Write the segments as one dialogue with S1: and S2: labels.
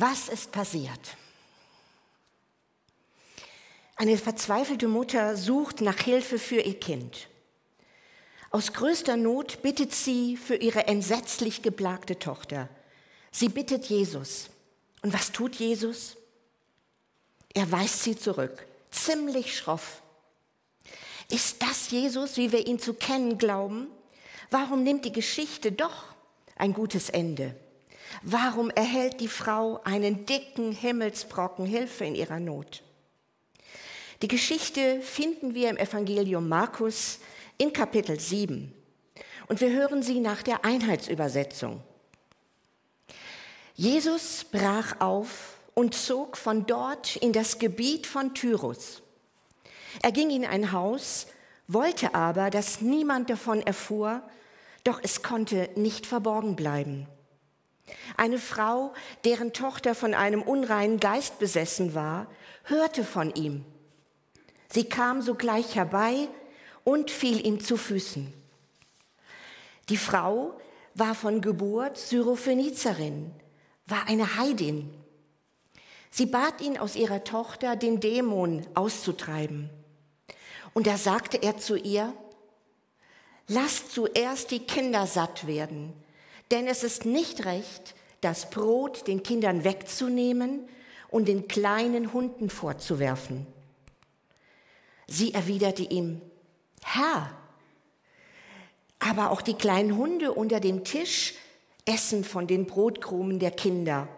S1: Was ist passiert? Eine verzweifelte Mutter sucht nach Hilfe für ihr Kind. Aus größter Not bittet sie für ihre entsetzlich geplagte Tochter. Sie bittet Jesus. Und was tut Jesus? Er weist sie zurück, ziemlich schroff. Ist das Jesus, wie wir ihn zu kennen glauben? Warum nimmt die Geschichte doch ein gutes Ende? Warum erhält die Frau einen dicken Himmelsbrocken Hilfe in ihrer Not? Die Geschichte finden wir im Evangelium Markus in Kapitel 7 und wir hören sie nach der Einheitsübersetzung. Jesus brach auf und zog von dort in das Gebiet von Tyrus. Er ging in ein Haus, wollte aber, dass niemand davon erfuhr, doch es konnte nicht verborgen bleiben. Eine Frau, deren Tochter von einem unreinen Geist besessen war, hörte von ihm. Sie kam sogleich herbei und fiel ihm zu Füßen. Die Frau war von Geburt Syrophenizerin, war eine Heidin Sie bat ihn, aus ihrer Tochter den Dämon auszutreiben. Und da sagte er zu ihr, lasst zuerst die Kinder satt werden, denn es ist nicht recht, das Brot den Kindern wegzunehmen und den kleinen Hunden vorzuwerfen. Sie erwiderte ihm, Herr, aber auch die kleinen Hunde unter dem Tisch essen von den Brotkrumen der Kinder.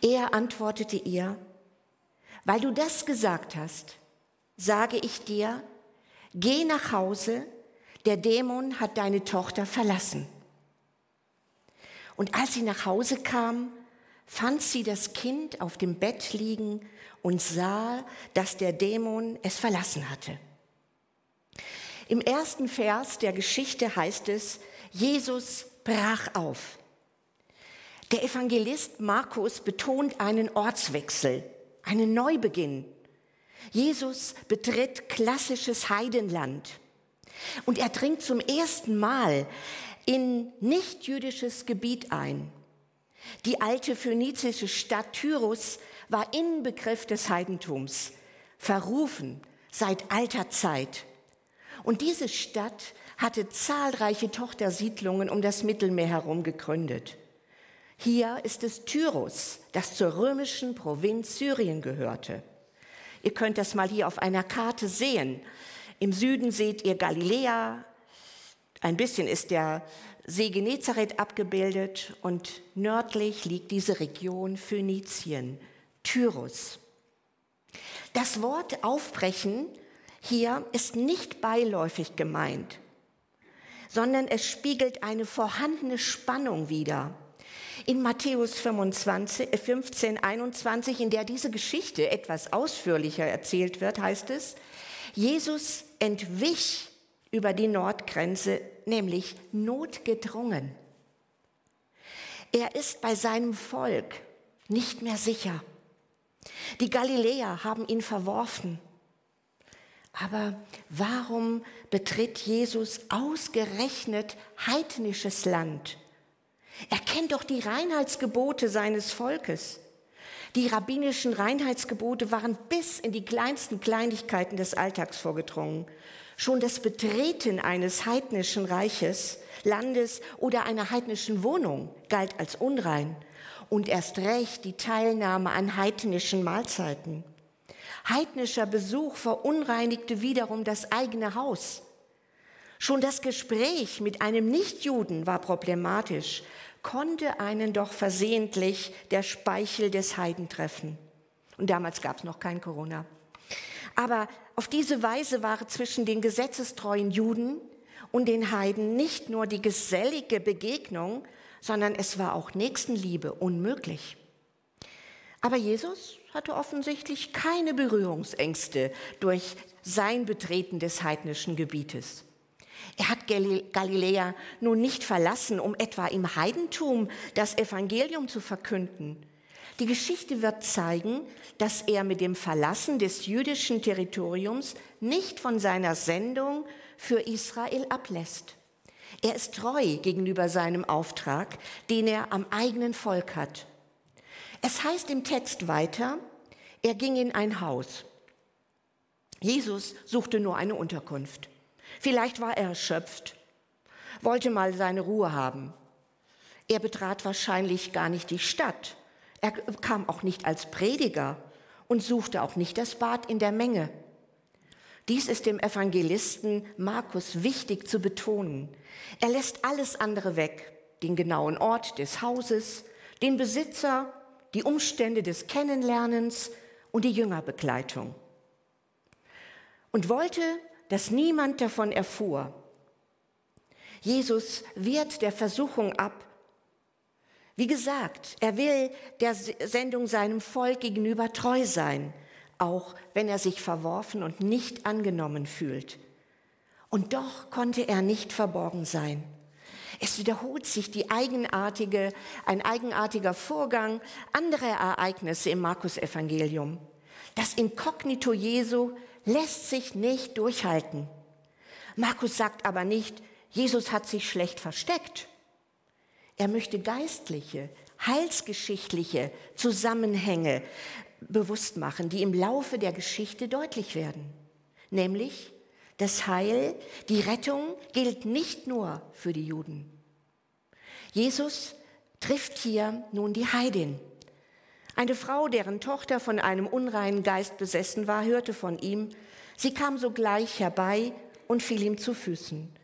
S1: Er antwortete ihr, weil du das gesagt hast, sage ich dir, geh nach Hause, der Dämon hat deine Tochter verlassen. Und als sie nach Hause kam, fand sie das Kind auf dem Bett liegen und sah, dass der Dämon es verlassen hatte. Im ersten Vers der Geschichte heißt es, Jesus brach auf. Der Evangelist Markus betont einen Ortswechsel, einen Neubeginn. Jesus betritt klassisches Heidenland und er dringt zum ersten Mal in nichtjüdisches Gebiet ein. Die alte phönizische Stadt Tyrus war Inbegriff des Heidentums, verrufen seit alter Zeit. Und diese Stadt hatte zahlreiche Tochtersiedlungen um das Mittelmeer herum gegründet. Hier ist es Tyrus, das zur römischen Provinz Syrien gehörte. Ihr könnt das mal hier auf einer Karte sehen. Im Süden seht ihr Galiläa, ein bisschen ist der See Genezareth abgebildet und nördlich liegt diese Region Phönizien, Tyrus. Das Wort aufbrechen hier ist nicht beiläufig gemeint, sondern es spiegelt eine vorhandene Spannung wider. In Matthäus 25, 15, 21, in der diese Geschichte etwas ausführlicher erzählt wird, heißt es, Jesus entwich über die Nordgrenze, nämlich notgedrungen. Er ist bei seinem Volk nicht mehr sicher. Die Galiläer haben ihn verworfen. Aber warum betritt Jesus ausgerechnet heidnisches Land? Er kennt doch die Reinheitsgebote seines Volkes. Die rabbinischen Reinheitsgebote waren bis in die kleinsten Kleinigkeiten des Alltags vorgedrungen. Schon das Betreten eines heidnischen Reiches, Landes oder einer heidnischen Wohnung galt als unrein und erst recht die Teilnahme an heidnischen Mahlzeiten. Heidnischer Besuch verunreinigte wiederum das eigene Haus. Schon das Gespräch mit einem Nichtjuden war problematisch, konnte einen doch versehentlich der Speichel des Heiden treffen. Und damals gab es noch kein Corona. Aber auf diese Weise war zwischen den gesetzestreuen Juden und den Heiden nicht nur die gesellige Begegnung, sondern es war auch Nächstenliebe unmöglich. Aber Jesus hatte offensichtlich keine Berührungsängste durch sein Betreten des heidnischen Gebietes. Er hat Galiläa nun nicht verlassen, um etwa im Heidentum das Evangelium zu verkünden. Die Geschichte wird zeigen, dass er mit dem Verlassen des jüdischen Territoriums nicht von seiner Sendung für Israel ablässt. Er ist treu gegenüber seinem Auftrag, den er am eigenen Volk hat. Es heißt im Text weiter, er ging in ein Haus. Jesus suchte nur eine Unterkunft. Vielleicht war er erschöpft, wollte mal seine Ruhe haben. Er betrat wahrscheinlich gar nicht die Stadt. Er kam auch nicht als Prediger und suchte auch nicht das Bad in der Menge. Dies ist dem Evangelisten Markus wichtig zu betonen. Er lässt alles andere weg, den genauen Ort des Hauses, den Besitzer, die Umstände des Kennenlernens und die Jüngerbegleitung. Und wollte, dass niemand davon erfuhr. Jesus wehrt der Versuchung ab. Wie gesagt, er will der Sendung seinem Volk gegenüber treu sein auch wenn er sich verworfen und nicht angenommen fühlt. Und doch konnte er nicht verborgen sein. Es wiederholt sich die eigenartige, ein eigenartiger Vorgang, andere Ereignisse im Markus-Evangelium. Das Inkognito Jesu lässt sich nicht durchhalten. Markus sagt aber nicht, Jesus hat sich schlecht versteckt. Er möchte geistliche, heilsgeschichtliche Zusammenhänge bewusst machen, die im Laufe der Geschichte deutlich werden. Nämlich, das Heil, die Rettung gilt nicht nur für die Juden. Jesus trifft hier nun die Heidin. Eine Frau, deren Tochter von einem unreinen Geist besessen war, hörte von ihm. Sie kam sogleich herbei und fiel ihm zu Füßen.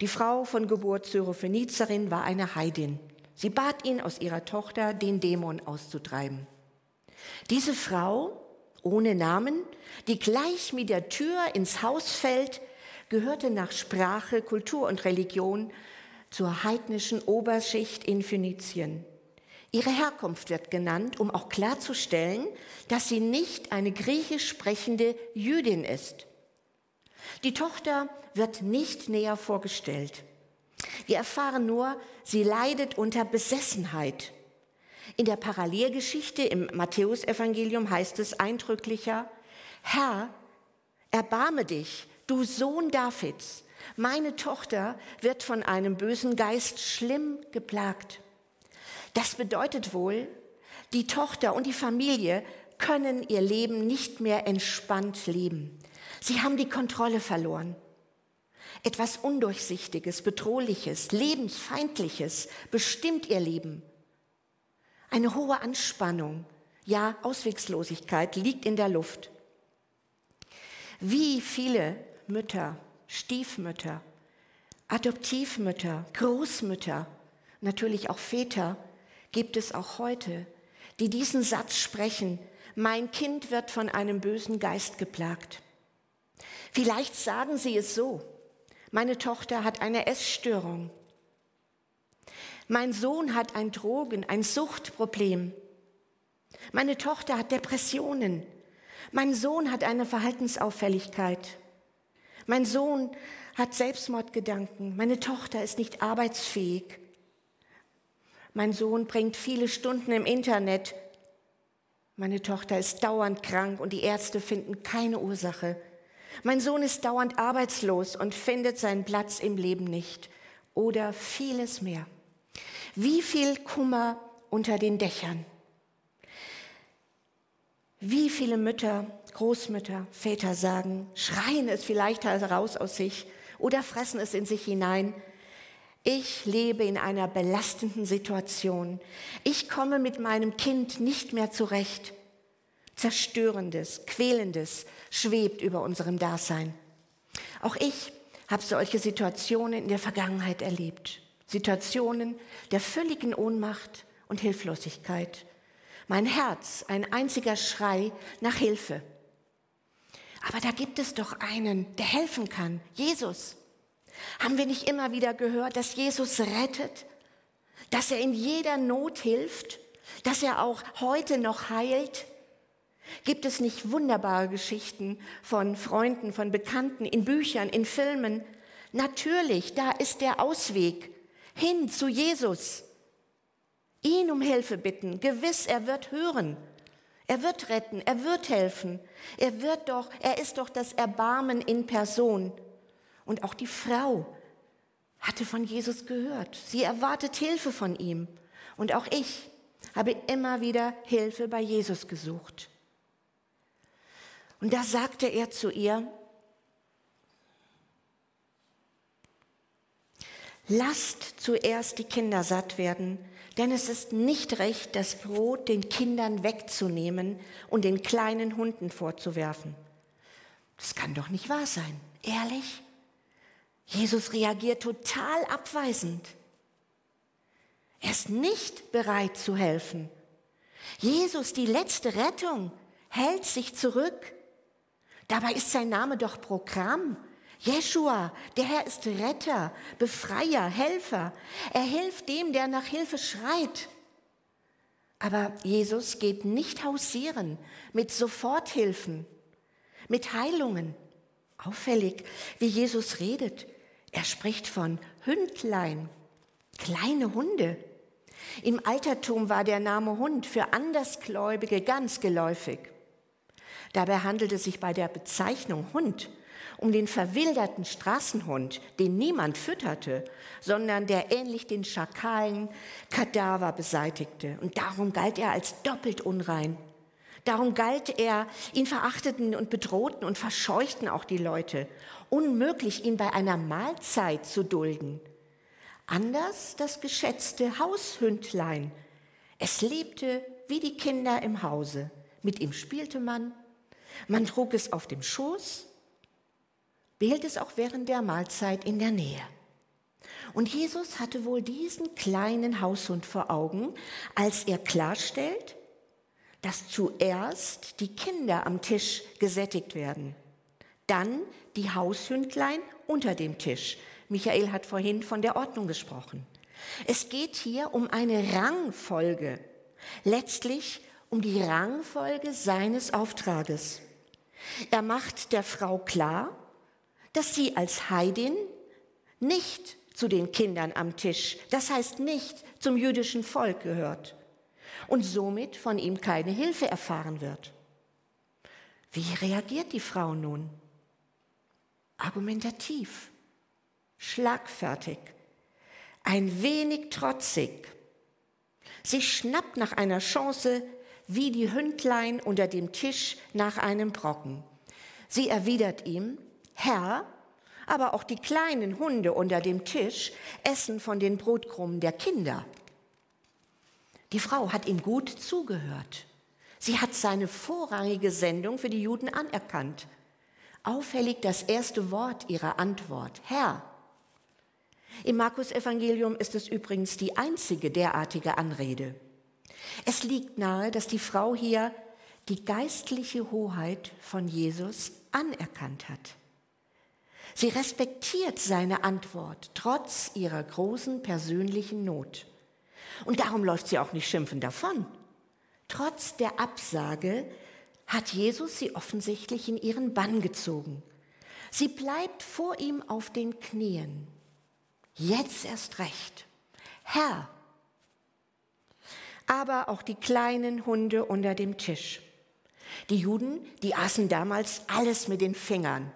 S1: Die Frau von Geburt Syrophenizerin war eine Heidin. Sie bat ihn, aus ihrer Tochter den Dämon auszutreiben. Diese Frau ohne Namen, die gleich mit der Tür ins Haus fällt, gehörte nach Sprache, Kultur und Religion zur heidnischen Oberschicht in Phönizien. Ihre Herkunft wird genannt, um auch klarzustellen, dass sie nicht eine griechisch sprechende Jüdin ist. Die Tochter wird nicht näher vorgestellt. Wir erfahren nur, sie leidet unter Besessenheit. In der Parallelgeschichte im Matthäusevangelium heißt es eindrücklicher, Herr, erbarme dich, du Sohn Davids, meine Tochter wird von einem bösen Geist schlimm geplagt. Das bedeutet wohl, die Tochter und die Familie können ihr Leben nicht mehr entspannt leben. Sie haben die Kontrolle verloren. Etwas Undurchsichtiges, Bedrohliches, Lebensfeindliches bestimmt ihr Leben. Eine hohe Anspannung, ja Auswegslosigkeit liegt in der Luft. Wie viele Mütter, Stiefmütter, Adoptivmütter, Großmütter, natürlich auch Väter gibt es auch heute, die diesen Satz sprechen, mein Kind wird von einem bösen Geist geplagt. Vielleicht sagen sie es so, meine Tochter hat eine Essstörung mein Sohn hat ein Drogen, ein Suchtproblem. Meine Tochter hat Depressionen. Mein Sohn hat eine Verhaltensauffälligkeit. Mein Sohn hat Selbstmordgedanken. Meine Tochter ist nicht arbeitsfähig. Mein Sohn bringt viele Stunden im Internet. Meine Tochter ist dauernd krank und die Ärzte finden keine Ursache. Mein Sohn ist dauernd arbeitslos und findet seinen Platz im Leben nicht. Oder vieles mehr. Wie viel Kummer unter den Dächern. Wie viele Mütter, Großmütter, Väter sagen, schreien es vielleicht heraus aus sich oder fressen es in sich hinein. Ich lebe in einer belastenden Situation. Ich komme mit meinem Kind nicht mehr zurecht. Zerstörendes, quälendes schwebt über unserem Dasein. Auch ich habe solche Situationen in der Vergangenheit erlebt. Situationen der völligen Ohnmacht und Hilflosigkeit. Mein Herz, ein einziger Schrei nach Hilfe. Aber da gibt es doch einen, der helfen kann, Jesus. Haben wir nicht immer wieder gehört, dass Jesus rettet, dass er in jeder Not hilft, dass er auch heute noch heilt? Gibt es nicht wunderbare Geschichten von Freunden, von Bekannten, in Büchern, in Filmen? Natürlich, da ist der Ausweg hin zu Jesus. Ihn um Hilfe bitten. Gewiss, er wird hören. Er wird retten, er wird helfen. Er wird doch, er ist doch das Erbarmen in Person. Und auch die Frau hatte von Jesus gehört. Sie erwartet Hilfe von ihm. Und auch ich habe immer wieder Hilfe bei Jesus gesucht. Und da sagte er zu ihr, lasst zuerst die Kinder satt werden, denn es ist nicht recht, das Brot den Kindern wegzunehmen und den kleinen Hunden vorzuwerfen. Das kann doch nicht wahr sein, ehrlich? Jesus reagiert total abweisend. Er ist nicht bereit zu helfen. Jesus, die letzte Rettung, hält sich zurück. Dabei ist sein Name doch Programm. Jeshua, der Herr ist Retter, Befreier, Helfer. Er hilft dem, der nach Hilfe schreit. Aber Jesus geht nicht hausieren mit Soforthilfen, mit Heilungen. Auffällig, wie Jesus redet. Er spricht von Hündlein, kleine Hunde. Im Altertum war der Name Hund für Andersgläubige ganz geläufig. Dabei handelt es sich bei der Bezeichnung Hund um den verwilderten Straßenhund, den niemand fütterte, sondern der ähnlich den Schakalen Kadaver beseitigte. Und darum galt er als doppelt unrein. Darum galt er, ihn verachteten und bedrohten und verscheuchten auch die Leute. Unmöglich, ihn bei einer Mahlzeit zu dulden. Anders das geschätzte Haushündlein. Es lebte wie die Kinder im Hause. Mit ihm spielte man. Man trug es auf dem Schoß, behielt es auch während der Mahlzeit in der Nähe. Und Jesus hatte wohl diesen kleinen Haushund vor Augen, als er klarstellt, dass zuerst die Kinder am Tisch gesättigt werden, dann die Haushündlein unter dem Tisch, Michael hat vorhin von der Ordnung gesprochen. Es geht hier um eine Rangfolge, letztlich um die Rangfolge seines Auftrages. Er macht der Frau klar, dass sie als Heidin nicht zu den Kindern am Tisch, das heißt nicht zum jüdischen Volk gehört und somit von ihm keine Hilfe erfahren wird. Wie reagiert die Frau nun? Argumentativ schlagfertig, ein wenig trotzig. Sie schnappt nach einer Chance wie die Hündlein unter dem Tisch nach einem Brocken. Sie erwidert ihm, Herr, aber auch die kleinen Hunde unter dem Tisch essen von den Brotkrumen der Kinder. Die Frau hat ihm gut zugehört. Sie hat seine vorrangige Sendung für die Juden anerkannt. Auffällig das erste Wort ihrer Antwort, Herr. Im Markus-Evangelium ist es übrigens die einzige derartige Anrede. Es liegt nahe, dass die Frau hier die geistliche Hoheit von Jesus anerkannt hat. Sie respektiert seine Antwort trotz ihrer großen persönlichen Not. Und darum läuft sie auch nicht schimpfend davon. Trotz der Absage hat Jesus sie offensichtlich in ihren Bann gezogen. Sie bleibt vor ihm auf den Knien Jetzt erst recht. Herr. Aber auch die kleinen Hunde unter dem Tisch. Die Juden, die aßen damals alles mit den Fingern.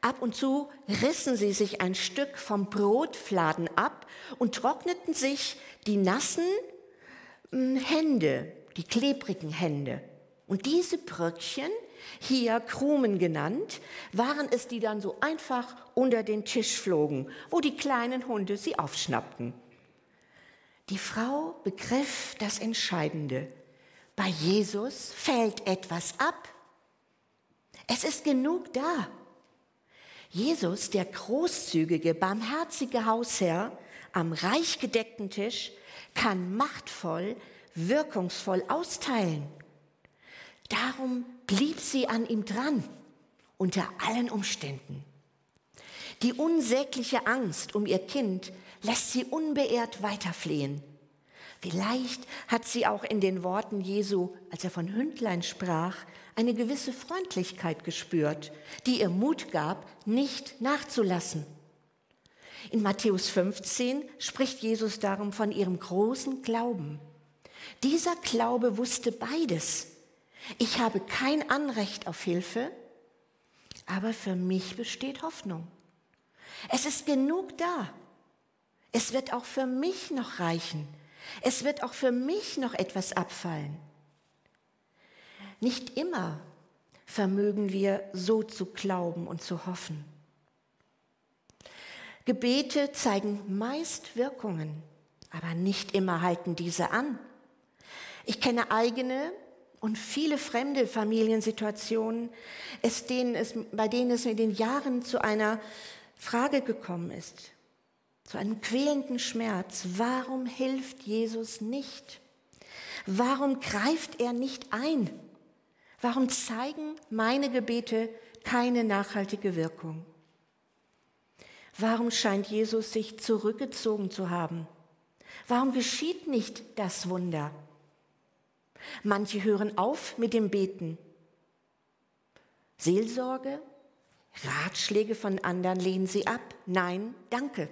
S1: Ab und zu rissen sie sich ein Stück vom Brotfladen ab und trockneten sich die nassen hm, Hände, die klebrigen Hände. Und diese Bröckchen hier Krumen genannt, waren es, die dann so einfach unter den Tisch flogen, wo die kleinen Hunde sie aufschnappten. Die Frau begriff das Entscheidende. Bei Jesus fällt etwas ab. Es ist genug da. Jesus, der großzügige, barmherzige Hausherr am reich gedeckten Tisch, kann machtvoll, wirkungsvoll austeilen. Darum blieb sie an ihm dran, unter allen Umständen. Die unsägliche Angst um ihr Kind lässt sie unbeirrt weiterflehen. Vielleicht hat sie auch in den Worten Jesu, als er von Hündlein sprach, eine gewisse Freundlichkeit gespürt, die ihr Mut gab, nicht nachzulassen. In Matthäus 15 spricht Jesus darum von ihrem großen Glauben. Dieser Glaube wusste beides. Ich habe kein Anrecht auf Hilfe, aber für mich besteht Hoffnung. Es ist genug da. Es wird auch für mich noch reichen. Es wird auch für mich noch etwas abfallen. Nicht immer vermögen wir so zu glauben und zu hoffen. Gebete zeigen meist Wirkungen, aber nicht immer halten diese an. Ich kenne eigene und viele fremde Familiensituationen, es denen es, bei denen es in den Jahren zu einer Frage gekommen ist, zu einem quälenden Schmerz. Warum hilft Jesus nicht? Warum greift er nicht ein? Warum zeigen meine Gebete keine nachhaltige Wirkung? Warum scheint Jesus sich zurückgezogen zu haben? Warum geschieht nicht das Wunder? Manche hören auf mit dem Beten. Seelsorge, Ratschläge von anderen lehnen sie ab. Nein, danke.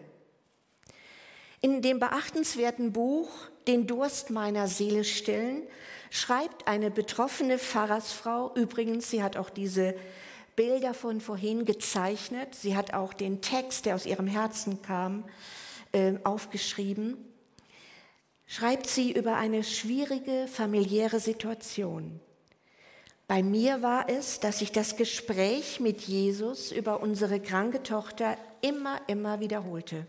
S1: In dem beachtenswerten Buch Den Durst meiner Seele stillen schreibt eine betroffene Pfarrersfrau, übrigens, sie hat auch diese Bilder von vorhin gezeichnet, sie hat auch den Text, der aus ihrem Herzen kam, äh, aufgeschrieben, schreibt sie über eine schwierige familiäre Situation. Bei mir war es, dass sich das Gespräch mit Jesus über unsere kranke Tochter immer, immer wiederholte.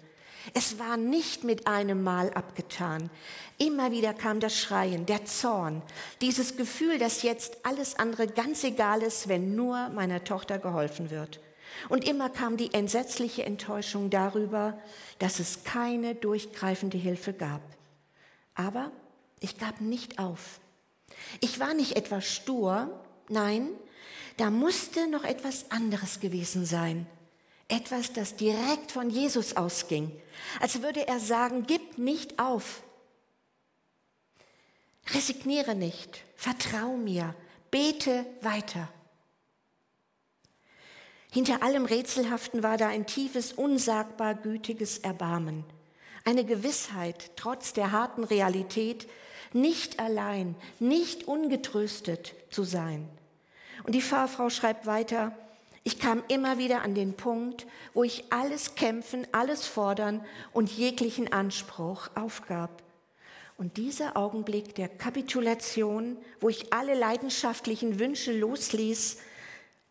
S1: Es war nicht mit einem Mal abgetan. Immer wieder kam das Schreien, der Zorn, dieses Gefühl, dass jetzt alles andere ganz egal ist, wenn nur meiner Tochter geholfen wird. Und immer kam die entsetzliche Enttäuschung darüber, dass es keine durchgreifende Hilfe gab. Aber ich gab nicht auf. Ich war nicht etwa stur, nein, da musste noch etwas anderes gewesen sein. Etwas, das direkt von Jesus ausging. Als würde er sagen, gib nicht auf. Resigniere nicht, vertrau mir, bete weiter. Hinter allem Rätselhaften war da ein tiefes, unsagbar gütiges Erbarmen. Eine Gewissheit, trotz der harten Realität, nicht allein, nicht ungetröstet zu sein. Und die Pfarrfrau schreibt weiter, ich kam immer wieder an den Punkt, wo ich alles kämpfen, alles fordern und jeglichen Anspruch aufgab. Und dieser Augenblick der Kapitulation, wo ich alle leidenschaftlichen Wünsche losließ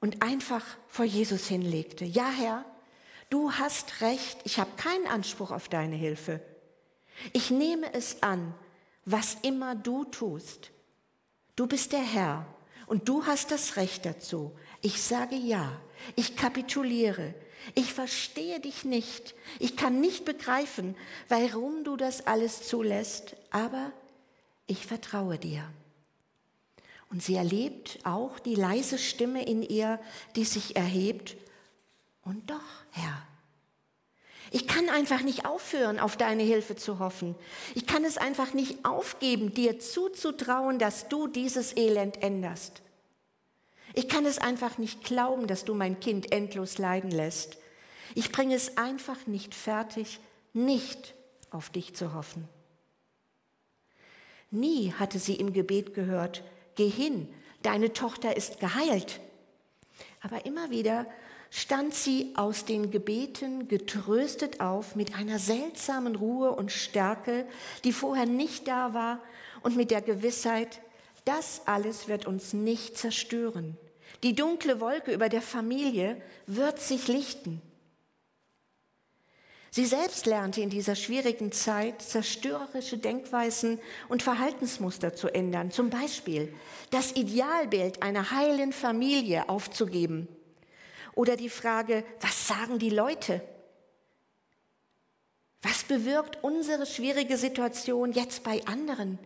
S1: und einfach vor Jesus hinlegte. Ja, Herr, du hast recht, ich habe keinen Anspruch auf deine Hilfe. Ich nehme es an, was immer du tust. Du bist der Herr und du hast das Recht dazu. Ich sage ja, ich kapituliere. Ich verstehe dich nicht. Ich kann nicht begreifen, warum du das alles zulässt, aber ich vertraue dir. Und sie erlebt auch die leise Stimme in ihr, die sich erhebt. Und doch, Herr, ich kann einfach nicht aufhören, auf deine Hilfe zu hoffen. Ich kann es einfach nicht aufgeben, dir zuzutrauen, dass du dieses Elend änderst. Ich kann es einfach nicht glauben, dass du mein Kind endlos leiden lässt. Ich bringe es einfach nicht fertig, nicht auf dich zu hoffen. Nie hatte sie im Gebet gehört, geh hin, deine Tochter ist geheilt. Aber immer wieder stand sie aus den Gebeten getröstet auf mit einer seltsamen Ruhe und Stärke, die vorher nicht da war und mit der Gewissheit, das alles wird uns nicht zerstören. Die dunkle Wolke über der Familie wird sich lichten. Sie selbst lernte in dieser schwierigen Zeit zerstörerische Denkweisen und Verhaltensmuster zu ändern. Zum Beispiel das Idealbild einer heilen Familie aufzugeben. Oder die Frage, was sagen die Leute? Was bewirkt unsere schwierige Situation jetzt bei anderen?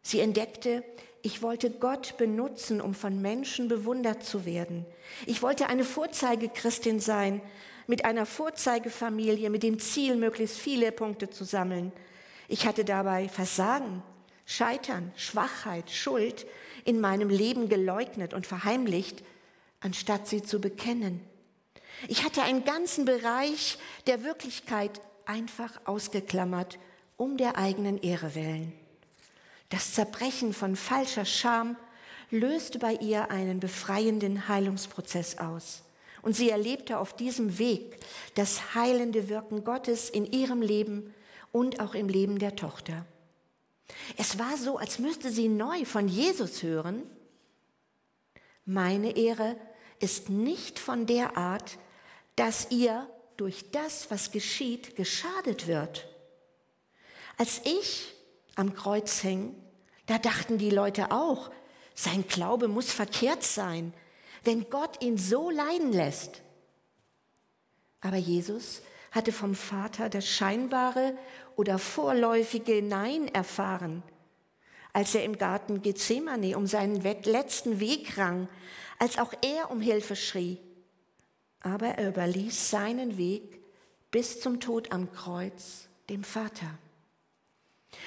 S1: Sie entdeckte, ich wollte Gott benutzen, um von Menschen bewundert zu werden. Ich wollte eine Vorzeigechristin sein, mit einer Vorzeigefamilie, mit dem Ziel, möglichst viele Punkte zu sammeln. Ich hatte dabei Versagen, Scheitern, Schwachheit, Schuld in meinem Leben geleugnet und verheimlicht, anstatt sie zu bekennen. Ich hatte einen ganzen Bereich der Wirklichkeit einfach ausgeklammert, um der eigenen Ehre willen. Das Zerbrechen von falscher Scham löste bei ihr einen befreienden Heilungsprozess aus. Und sie erlebte auf diesem Weg das heilende Wirken Gottes in ihrem Leben und auch im Leben der Tochter. Es war so, als müsste sie neu von Jesus hören. Meine Ehre ist nicht von der Art, dass ihr durch das, was geschieht, geschadet wird. Als ich am Kreuz hing, da dachten die Leute auch, sein Glaube muss verkehrt sein, wenn Gott ihn so leiden lässt. Aber Jesus hatte vom Vater das scheinbare oder vorläufige Nein erfahren, als er im Garten Gethsemane um seinen letzten Weg rang, als auch er um Hilfe schrie. Aber er überließ seinen Weg bis zum Tod am Kreuz dem Vater.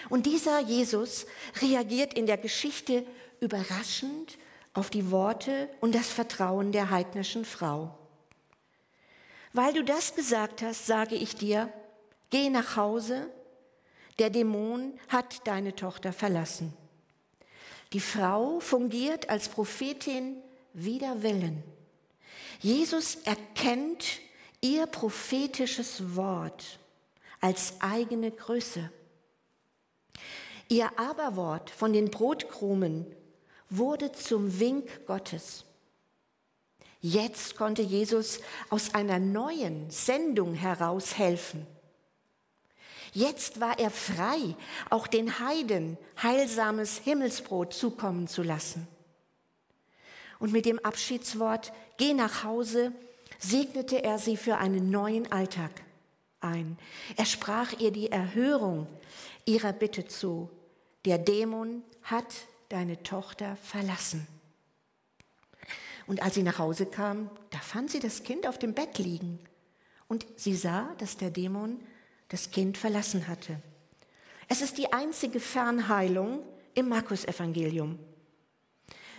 S1: Und dieser Jesus reagiert in der Geschichte überraschend auf die Worte und das Vertrauen der heidnischen Frau. Weil du das gesagt hast, sage ich dir, geh nach Hause, der Dämon hat deine Tochter verlassen. Die Frau fungiert als Prophetin wider Willen. Jesus erkennt ihr prophetisches Wort als eigene Größe. Ihr Aberwort von den Brotkrumen wurde zum Wink Gottes. Jetzt konnte Jesus aus einer neuen Sendung heraus helfen. Jetzt war er frei, auch den Heiden heilsames Himmelsbrot zukommen zu lassen. Und mit dem Abschiedswort Geh nach Hause segnete er sie für einen neuen Alltag ein. Er sprach ihr die Erhörung ihrer Bitte zu. Der Dämon hat deine Tochter verlassen. Und als sie nach Hause kam, da fand sie das Kind auf dem Bett liegen. Und sie sah, dass der Dämon das Kind verlassen hatte. Es ist die einzige Fernheilung im Markus-Evangelium.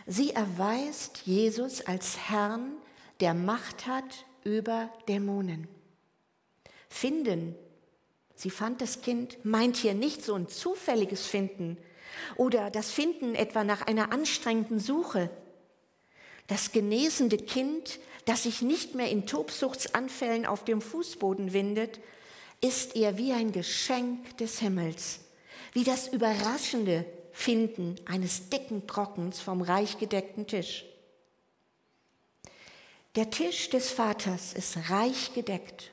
S1: Sie erweist Jesus als Herrn, der Macht hat über Dämonen. Finden, sie fand das Kind, meint hier nicht so ein zufälliges Finden oder das Finden etwa nach einer anstrengenden Suche. Das genesende Kind, das sich nicht mehr in Tobsuchtsanfällen auf dem Fußboden windet, ist ihr wie ein Geschenk des Himmels, wie das überraschende Finden eines dicken Brockens vom reich gedeckten Tisch. Der Tisch des Vaters ist reich gedeckt.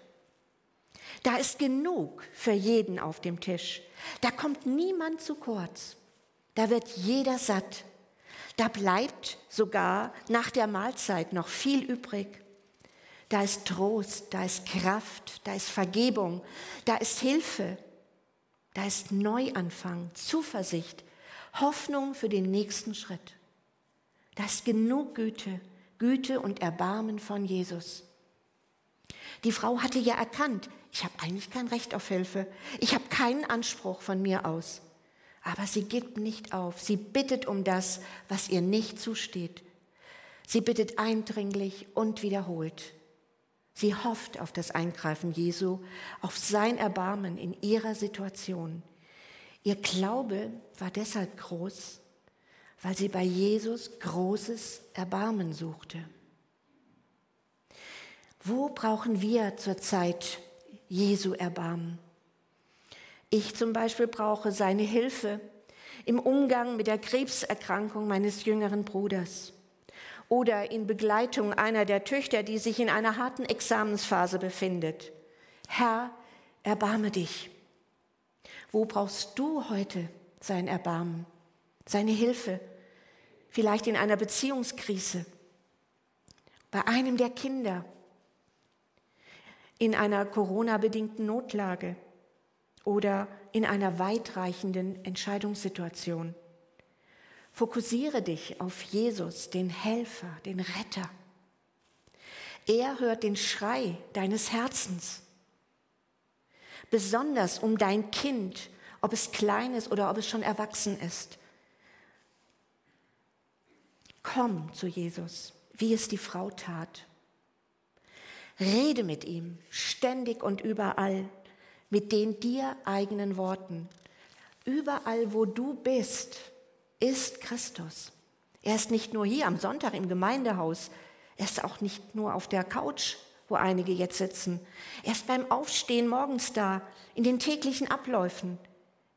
S1: Da ist genug für jeden auf dem Tisch. Da kommt niemand zu kurz. Da wird jeder satt. Da bleibt sogar nach der Mahlzeit noch viel übrig. Da ist Trost, da ist Kraft, da ist Vergebung, da ist Hilfe, da ist Neuanfang, Zuversicht, Hoffnung für den nächsten Schritt. Da ist genug Güte, Güte und Erbarmen von Jesus. Die Frau hatte ja erkannt, ich habe eigentlich kein Recht auf Hilfe, ich habe keinen Anspruch von mir aus. Aber sie gibt nicht auf. Sie bittet um das, was ihr nicht zusteht. Sie bittet eindringlich und wiederholt. Sie hofft auf das Eingreifen Jesu, auf sein Erbarmen in ihrer Situation. Ihr Glaube war deshalb groß, weil sie bei Jesus großes Erbarmen suchte. Wo brauchen wir zurzeit Jesu Erbarmen? Ich zum Beispiel brauche seine Hilfe im Umgang mit der Krebserkrankung meines jüngeren Bruders oder in Begleitung einer der Töchter, die sich in einer harten Examensphase befindet. Herr, erbarme dich. Wo brauchst du heute sein Erbarmen, seine Hilfe? Vielleicht in einer Beziehungskrise, bei einem der Kinder, in einer Corona-bedingten Notlage oder in einer weitreichenden Entscheidungssituation. Fokussiere dich auf Jesus, den Helfer, den Retter. Er hört den Schrei deines Herzens. Besonders um dein Kind, ob es klein ist oder ob es schon erwachsen ist. Komm zu Jesus, wie es die Frau tat. Rede mit ihm ständig und überall mit den dir eigenen Worten. Überall, wo du bist, ist Christus. Er ist nicht nur hier am Sonntag im Gemeindehaus, er ist auch nicht nur auf der Couch, wo einige jetzt sitzen. Erst beim Aufstehen morgens da, in den täglichen Abläufen,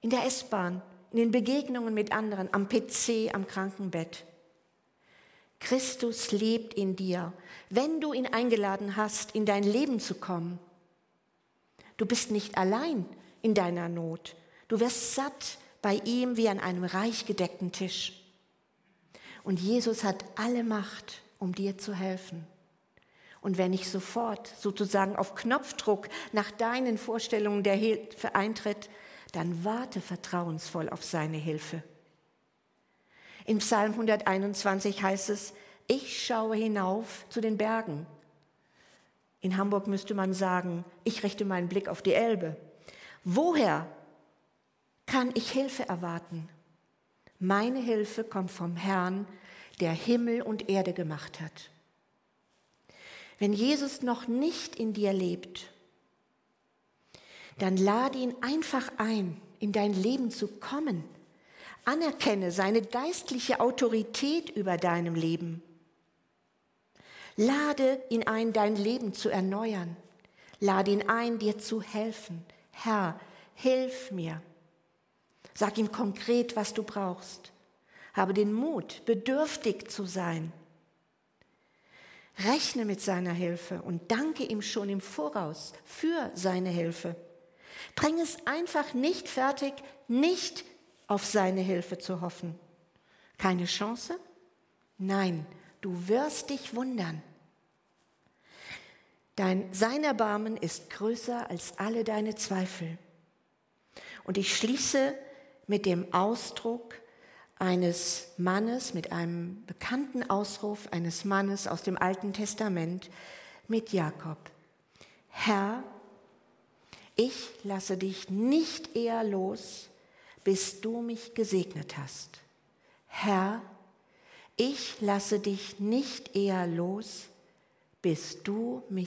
S1: in der S-Bahn, in den Begegnungen mit anderen, am PC, am Krankenbett. Christus lebt in dir, wenn du ihn eingeladen hast, in dein Leben zu kommen. Du bist nicht allein in deiner Not. Du wirst satt bei ihm wie an einem reich gedeckten Tisch. Und Jesus hat alle Macht, um dir zu helfen. Und wenn nicht sofort sozusagen auf Knopfdruck nach deinen Vorstellungen der Hilfe eintritt, dann warte vertrauensvoll auf seine Hilfe. In Psalm 121 heißt es, ich schaue hinauf zu den Bergen. In Hamburg müsste man sagen, ich richte meinen Blick auf die Elbe. Woher kann ich Hilfe erwarten? Meine Hilfe kommt vom Herrn, der Himmel und Erde gemacht hat. Wenn Jesus noch nicht in dir lebt, dann lade ihn einfach ein, in dein Leben zu kommen. Anerkenne seine geistliche Autorität über deinem Leben. Lade ihn ein, dein Leben zu erneuern. Lade ihn ein, dir zu helfen. Herr, hilf mir. Sag ihm konkret, was du brauchst. Habe den Mut, bedürftig zu sein. Rechne mit seiner Hilfe und danke ihm schon im Voraus für seine Hilfe. Bring es einfach nicht fertig, nicht auf seine Hilfe zu hoffen. Keine Chance? Nein, du wirst dich wundern. Dein, sein Erbarmen ist größer als alle deine Zweifel. Und ich schließe mit dem Ausdruck eines Mannes, mit einem bekannten Ausruf eines Mannes aus dem Alten Testament mit Jakob. Herr, ich lasse dich nicht eher los, bis du mich gesegnet hast. Herr, ich lasse dich nicht eher los, bis du mich